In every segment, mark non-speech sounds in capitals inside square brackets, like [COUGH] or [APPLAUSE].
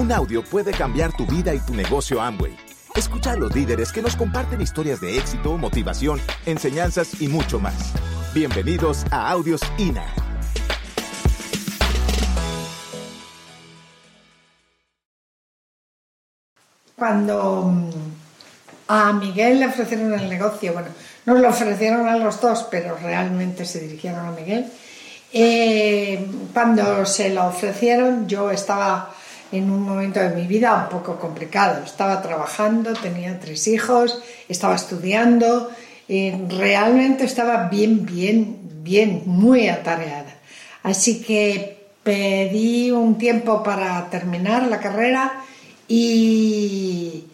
Un audio puede cambiar tu vida y tu negocio Amway. Escucha a los líderes que nos comparten historias de éxito, motivación, enseñanzas y mucho más. Bienvenidos a Audios INA. Cuando mm, a Miguel le ofrecieron el negocio, bueno, nos lo ofrecieron a los dos, pero realmente se dirigieron a Miguel. Eh, cuando se lo ofrecieron, yo estaba en un momento de mi vida un poco complicado. Estaba trabajando, tenía tres hijos, estaba estudiando, y realmente estaba bien, bien, bien, muy atareada. Así que pedí un tiempo para terminar la carrera y,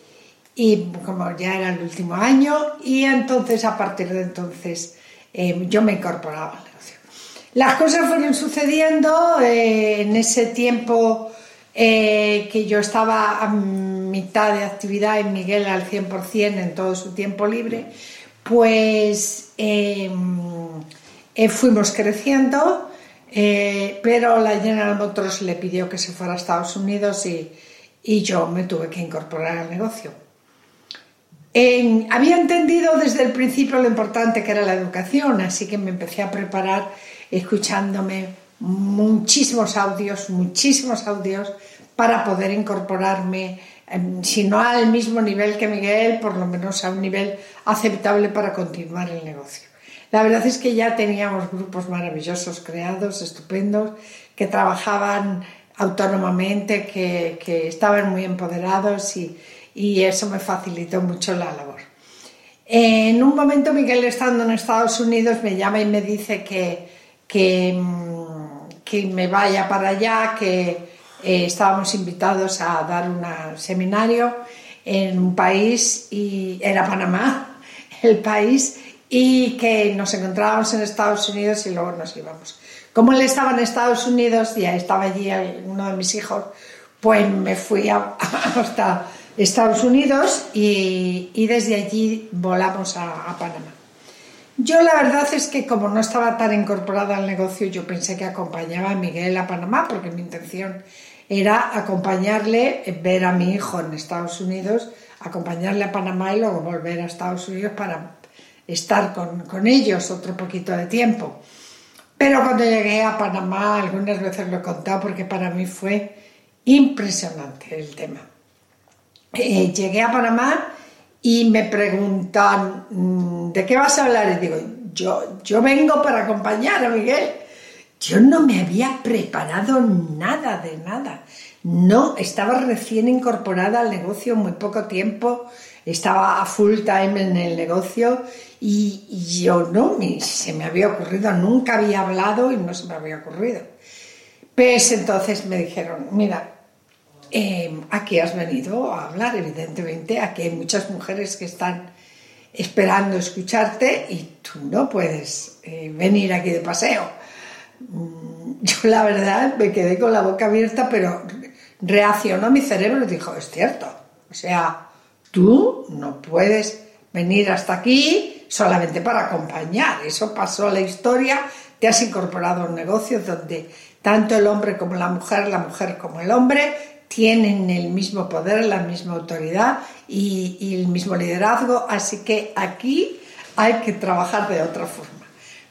y como ya era el último año, y entonces a partir de entonces eh, yo me incorporaba al negocio. Las cosas fueron sucediendo eh, en ese tiempo eh, que yo estaba a mitad de actividad y Miguel al 100% en todo su tiempo libre, pues em, fuimos creciendo, pero la General Motors le pidió que se fuera a Estados Unidos y, y yo me tuve que incorporar al negocio. había entendido desde el principio lo importante que era la educación, así que me empecé a preparar escuchándome muchísimos audios, muchísimos audios para poder incorporarme, em, si no al mismo nivel que Miguel, por lo menos a un nivel aceptable para continuar el negocio. La verdad es que ya teníamos grupos maravillosos creados, estupendos, que trabajaban autónomamente, que, estaban muy empoderados y, eso me facilitó mucho la labor. En un momento Miguel estando en Estados Unidos me llama y me dice que, que, mm, me vaya para allá, que eh, estábamos invitados a dar un seminario en un país y era Panamá [LAUGHS] el país y que nos encontrábamos en Estados Unidos y luego nos íbamos. Como él estaba en Estados Unidos, ya estaba allí uno de mis hijos, pues me fui [LAUGHS] hasta Estados Unidos y, desde allí volamos a, Panamá. Yo la verdad es que como no estaba tan incorporada al negocio, yo pensé que acompañaba a Miguel a Panamá, porque mi intención era acompañarle, ver a mi hijo en Estados Unidos, acompañarle a Panamá y luego volver a Estados Unidos para estar con, con ellos otro poquito de tiempo. Pero cuando llegué a Panamá, algunas veces lo he contado porque para mí fue impresionante el tema. Eh, llegué a Panamá y me preguntan, mm, ¿de qué vas a hablar? Y digo, yo, yo vengo para acompañar a Miguel. Yo no me había preparado nada de nada. No, estaba recién incorporada al negocio muy poco tiempo, estaba a full time en el negocio y, yo no, se me había ocurrido, nunca había hablado y no se me había ocurrido. Pues entonces me dijeron, mira, em, aquí has venido a hablar, evidentemente, aquí hay muchas mujeres que están esperando escucharte y tú no puedes eh, venir aquí de paseo. Mm, yo la verdad me quedé con la boca abierta, pero reaccionó mi cerebro y dijo, es cierto, o sea, tú no puedes venir hasta aquí solamente para acompañar. Eso pasó a la historia, te has incorporado a un negocio donde tanto el hombre como la mujer, la mujer como el hombre, tienen el mismo poder, la misma autoridad y, el mismo liderazgo, así que aquí hay que trabajar de otra forma.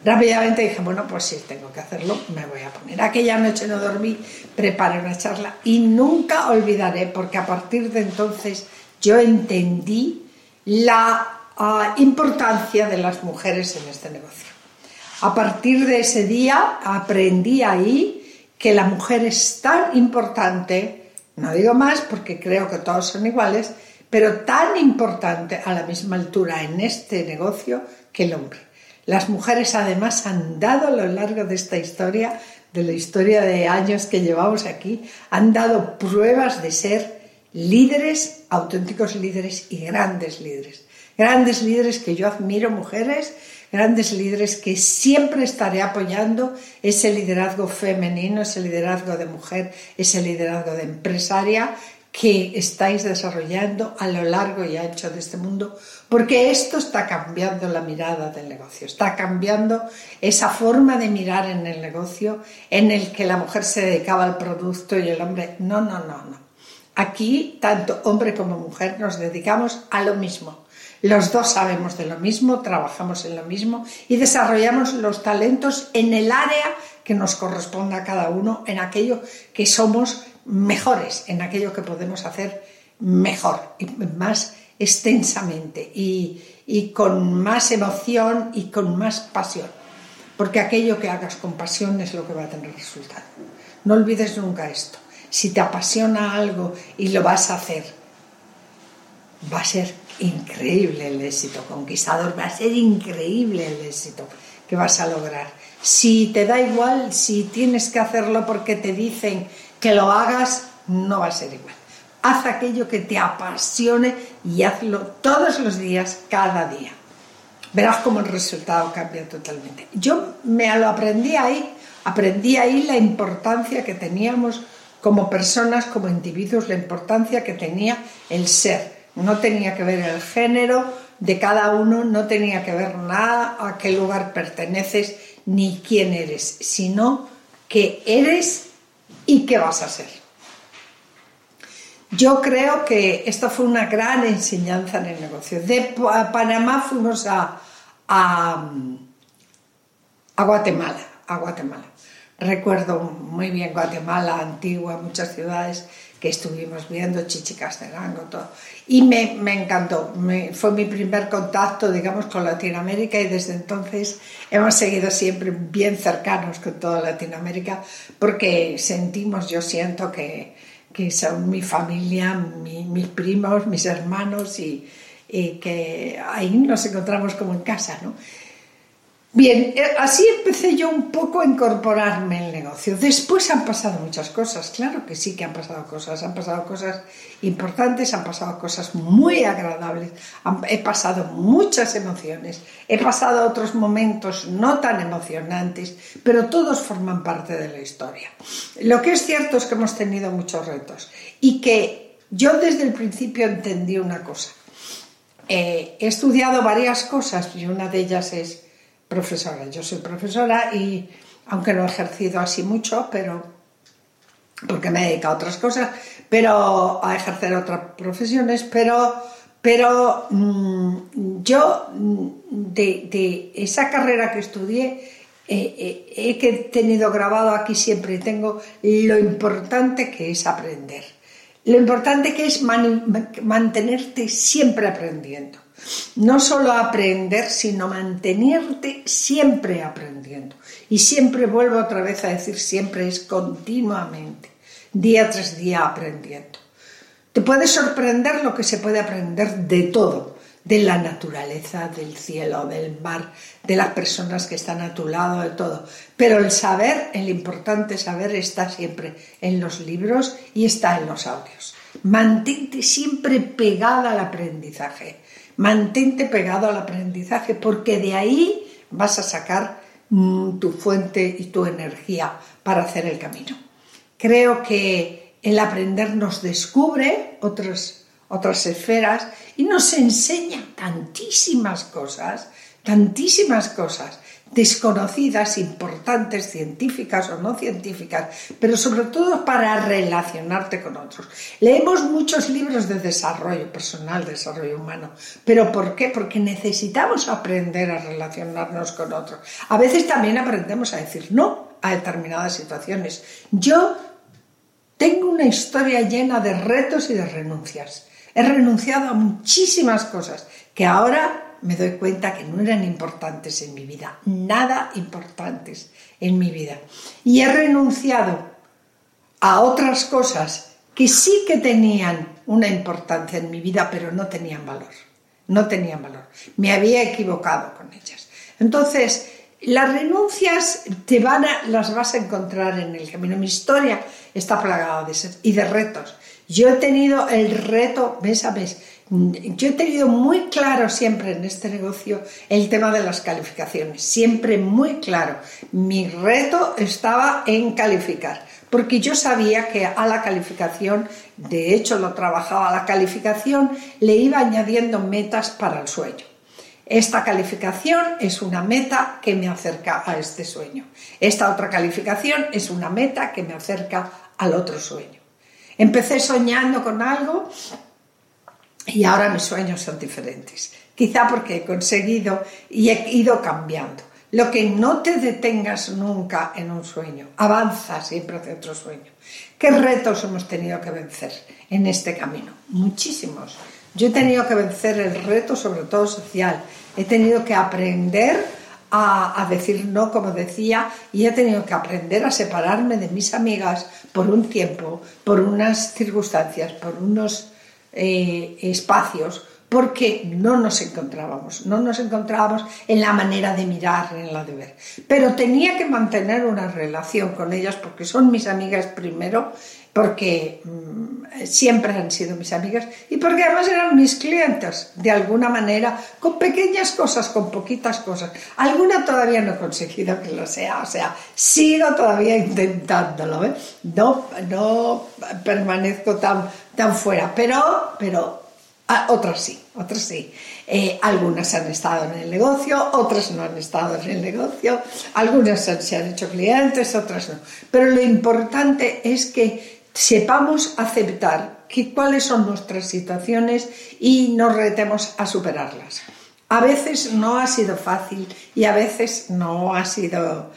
Rápidamente dije, bueno, pues sí, tengo que hacerlo, me voy a poner. Aquella noche no dormí, preparé una charla y nunca olvidaré, porque a partir de entonces yo entendí la importancia de las mujeres en este negocio. A partir de ese día aprendí ahí que la mujer es tan importante, no digo más porque creo que todos son iguales, pero tan importante a la misma altura en este negocio que el hombre. Las mujeres además han dado a lo largo de esta historia, de la historia de años que llevamos aquí, han dado pruebas de ser líderes, auténticos líderes y grandes líderes grandes líderes que yo admiro, mujeres, grandes líderes que siempre estaré apoyando ese liderazgo femenino, ese liderazgo de mujer, ese liderazgo de empresaria que estáis desarrollando a lo largo y ancho de este mundo, porque esto está cambiando la mirada del negocio, está cambiando esa forma de mirar en el negocio en el que la mujer se dedicaba al producto y el hombre, no, no, no, no. Aquí, tanto hombre como mujer, nos dedicamos a lo mismo. Los dos sabemos de lo mismo, trabajamos en lo mismo y desarrollamos los talentos en el área que nos corresponda a cada uno, en aquello que somos mejores, en aquello que podemos hacer mejor y más extensamente y, y con más emoción y con más pasión. Porque aquello que hagas con pasión es lo que va a tener resultado. No olvides nunca esto. Si te apasiona algo y lo vas a hacer, va a ser increíble el éxito conquistador, va a ser increíble el éxito que vas a lograr. Si te da igual, si tienes que hacerlo porque te dicen que lo hagas, no va a ser igual. Haz aquello que te apasione y hazlo todos los días, cada día. Verás cómo el resultado cambia totalmente. Yo me lo aprendí ahí, aprendí ahí la importancia que teníamos como personas, como individuos, la importancia que tenía el ser. No tenía que ver el género de cada uno, no tenía que ver nada a qué lugar perteneces ni quién eres, sino que eres y qué vas a ser. Yo creo que esto fue una gran enseñanza en el negocio. De Panamá fuimos a, a, a Guatemala, a Guatemala. Recuerdo muy bien Guatemala, Antigua, muchas ciudades que estuvimos viendo, Chichicastenango, todo. Y me, me encantó, fue mi primer contacto, digamos, con Latinoamérica y desde entonces hemos seguido siempre bien cercanos con toda Latinoamérica porque sentimos, yo siento que, que son mi familia, mis primos, mis hermanos y, y que ahí nos encontramos como en casa, ¿no? Bien, eh, así empecé yo un poco a incorporarme en el negocio. Después han pasado muchas cosas, claro que sí que han pasado cosas, han pasado cosas importantes, han pasado cosas muy agradables, he pasado muchas emociones, he pasado otros momentos no tan emocionantes, pero todos forman parte de la historia. Lo que es cierto es que hemos tenido muchos retos y que yo desde el principio entendí una cosa. Eh, he estudiado varias cosas y una de ellas es profesora. Yo soy profesora y, aunque no he ejercido así mucho, pero porque me he dedicado a otras cosas, pero a ejercer otras profesiones, pero, pero mm, yo mm, de, esa carrera que estudié eh, eh, he tenido grabado aquí siempre, tengo lo importante que es aprender, lo importante que es mantenerte siempre aprendiendo no solo aprender, sino mantenerte siempre aprendiendo. Y siempre vuelvo otra vez a decir, siempre es continuamente, día tras día aprendiendo. Te puede sorprender lo que se puede aprender de todo, de la naturaleza, del cielo, del mar, de las personas que están a tu lado, de todo. Pero el saber, el importante saber está siempre en los libros y está en los audios. Mantente siempre pegada al aprendizaje Mantente pegado al aprendizaje porque de ahí vas a sacar mm, tu fuente y tu energía para hacer el camino. Creo que el aprender nos descubre otras, otras esferas y nos enseña tantísimas cosas, tantísimas cosas desconocidas, importantes, científicas o no científicas, pero sobre todo para relacionarte con otros. Leemos muchos libros de desarrollo personal, desarrollo humano, pero ¿por qué? Porque necesitamos aprender a relacionarnos con otros. A veces también aprendemos a decir no a determinadas situaciones. Yo tengo una historia llena de retos y de renuncias. He renunciado a muchísimas cosas que ahora me doy cuenta que no eran importantes en mi vida, nada importantes en mi vida. Y he renunciado a otras cosas que sí que tenían una importancia en mi vida, pero no tenían valor. No tenían valor. Me había equivocado con ellas. Entonces, las renuncias te van a, las vas a encontrar en el camino. Mi historia está plagada de y de retos. Yo he tenido el reto mes a mes yo he tenido muy claro siempre en este negocio el tema de las calificaciones, siempre muy claro. Mi reto estaba en calificar, porque yo sabía que a la calificación, de hecho lo trabajaba, a la calificación le iba añadiendo metas para el sueño. Esta calificación es una meta que me acerca a este sueño. Esta otra calificación es una meta que me acerca al otro sueño. Empecé soñando con algo y ahora mis sueños son diferentes. Quizá porque he conseguido y he ido cambiando. Lo que no te detengas nunca en un sueño, avanza siempre hacia otro sueño. ¿Qué retos hemos tenido que vencer en este camino? Muchísimos. Yo he tenido que vencer el reto, sobre todo social. He tenido que aprender a, decir no, como decía, y he tenido que aprender a separarme de mis amigas por un tiempo, por unas circunstancias, por unos eh, espacios porque no nos encontrábamos, no nos encontrábamos en la manera de mirar, en la de ver. Pero tenía que mantener una relación con ellas porque son mis amigas primero, porque mm, siempre han sido mis amigas y porque además eran mis clientes, de alguna manera, con pequeñas cosas, con poquitas cosas. Alguna todavía no he conseguido que lo sea, o sea, sigo todavía [LAUGHS] intentándolo, ¿eh? no, no permanezco tan, tan fuera, pero, pero Ah, otras sí, otras sí. Eh, algunas han estado en el negocio, otras no han estado en el negocio, algunas se han hecho clientes, otras no. Pero lo importante es que sepamos aceptar que, cuáles son nuestras situaciones y nos retemos a superarlas. A veces no ha sido fácil y a veces no ha sido,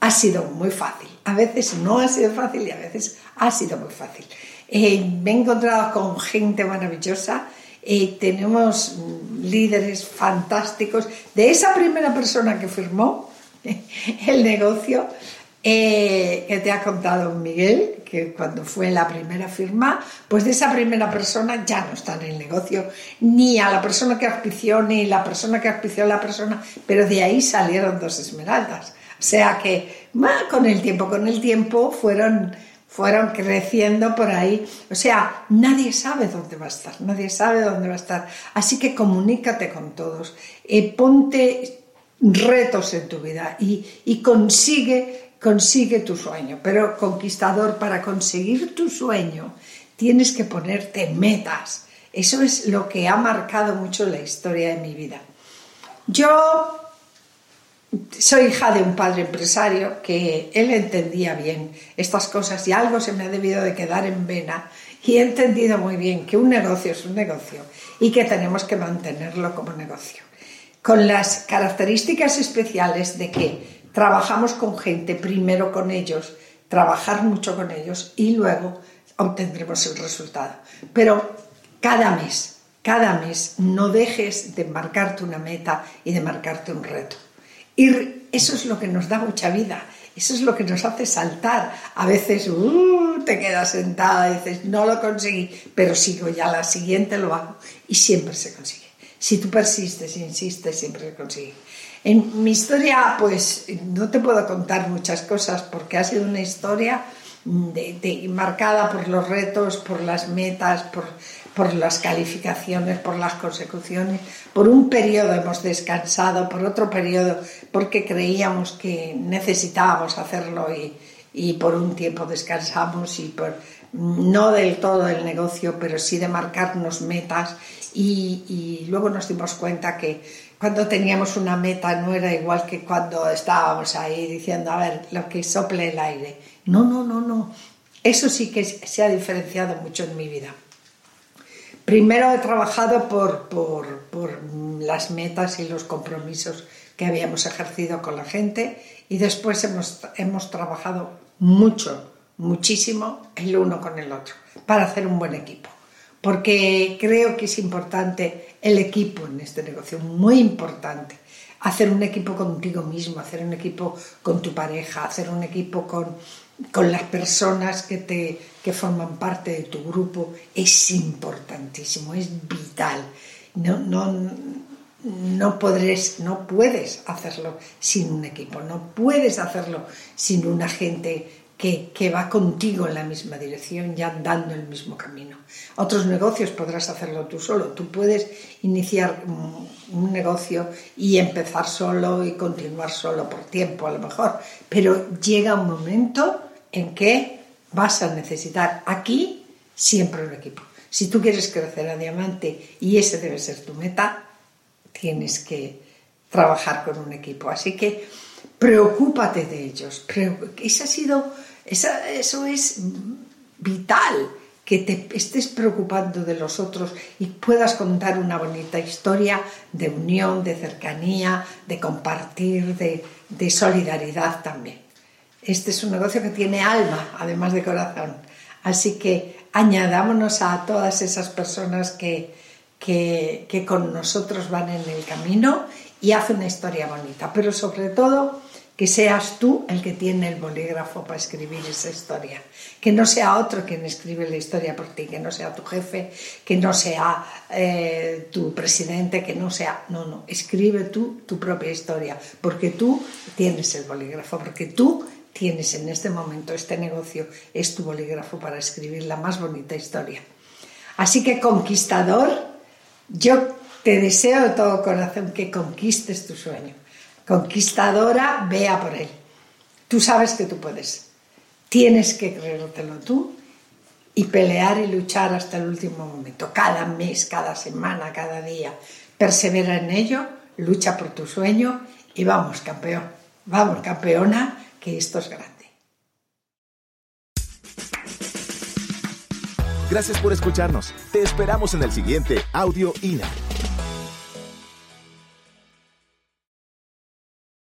ha sido muy fácil. A veces no ha sido fácil y a veces ha sido muy fácil. Eh, me he encontrado con gente maravillosa y tenemos líderes fantásticos. De esa primera persona que firmó [LAUGHS] el negocio, eh, que te ha contado Miguel, que cuando fue la primera firma, pues de esa primera persona ya no está en el negocio, ni a la persona que auspició, ni la persona que auspició a la persona, pero de ahí salieron dos esmeraldas. O sea que con el tiempo, con el tiempo fueron fueron creciendo por ahí. O sea, nadie sabe dónde va a estar, nadie sabe dónde va a estar. Así que comunícate con todos, eh, ponte retos en tu vida y, consigue, consigue tu sueño. Pero conquistador, para conseguir tu sueño tienes que ponerte metas. Eso es lo que ha marcado mucho la historia de mi vida. Yo soy hija de un padre empresario que él entendía bien estas cosas y algo se me ha debido de quedar en vena y he entendido muy bien que un negocio es un negocio y que tenemos que mantenerlo como negocio. Con las características especiales de que trabajamos con gente, primero con ellos, trabajar mucho con ellos y luego obtendremos el resultado. Pero cada mes, cada mes no dejes de marcarte una meta y de marcarte un reto. Y eso es lo que nos da mucha vida, eso es lo que nos hace saltar. A veces uh, te quedas sentada y dices, no lo conseguí, pero sigo ya, la siguiente lo hago y siempre se consigue. Si tú persistes insistes, siempre se consigue. En mi historia, pues no te puedo contar muchas cosas porque ha sido una historia marcada por los retos, por las metas, por, por las calificaciones, por las consecuciones. Por un periodo hemos descansado, por otro periodo porque creíamos que necesitábamos hacerlo y, y por un tiempo descansamos y por no del todo el negocio, pero sí de marcarnos metas y, y, luego nos dimos cuenta que cuando teníamos una meta no era igual que cuando estábamos ahí diciendo, a ver, lo que sople el aire. No, no, no, no. Eso sí que se ha diferenciado mucho en mi vida. Primero he trabajado por, por, las metas y los compromisos que habíamos ejercido con la gente y después hemos, hemos trabajado mucho, muchísimo el uno con el otro para hacer un buen equipo. Porque creo que es importante el equipo en este negocio, muy importante. Hacer un equipo contigo mismo, hacer un equipo con tu pareja, hacer un equipo con, con las personas que, te, que forman parte de tu grupo es importantísimo, es vital. No, no, no, podrés, no puedes hacerlo sin un equipo, no puedes hacerlo sin una gente que, que, va contigo en la misma dirección y andando el mismo camino. Otros negocios podrás hacerlo tú solo. Tú puedes iniciar un negocio y empezar solo y continuar solo por tiempo a lo mejor, pero llega un momento en que vas a necesitar aquí siempre un equipo. Si tú quieres crecer a diamante y ese debe ser tu meta, tienes que trabajar con un equipo. Así que preocúpate de ellos. Eso, ha sido, eso es vital. que te estés preocupando de los otros y puedas contar una bonita historia de unión, de cercanía, de compartir, de solidaridad también. Este es un negocio que tiene alma, además de corazón. Así que añadámonos a todas esas personas que, que, que con nosotros van en el camino y hacen una historia bonita. Pero sobre todo, que seas tú el que tiene el bolígrafo para escribir esa historia, que no sea otro quien escribe la historia por ti, que no sea tu jefe, que no sea eh, tu presidente, que no sea, no, no, escribe tú tu propia historia, porque tú tienes el bolígrafo, porque tú tienes en este momento este negocio, es tu bolígrafo para escribir la más bonita historia. Así que conquistador, yo te deseo de todo corazón que conquistes tu sueño conquistadora, vea por él. Tú sabes que tú puedes. Tienes que creértelo tú y pelear y luchar hasta el último momento, cada mes, cada semana, cada día. Persevera en ello, lucha por tu sueño y vamos, campeón, vamos, campeona, esto es grande. Gracias por escucharnos. Te esperamos en el siguiente Audio INA.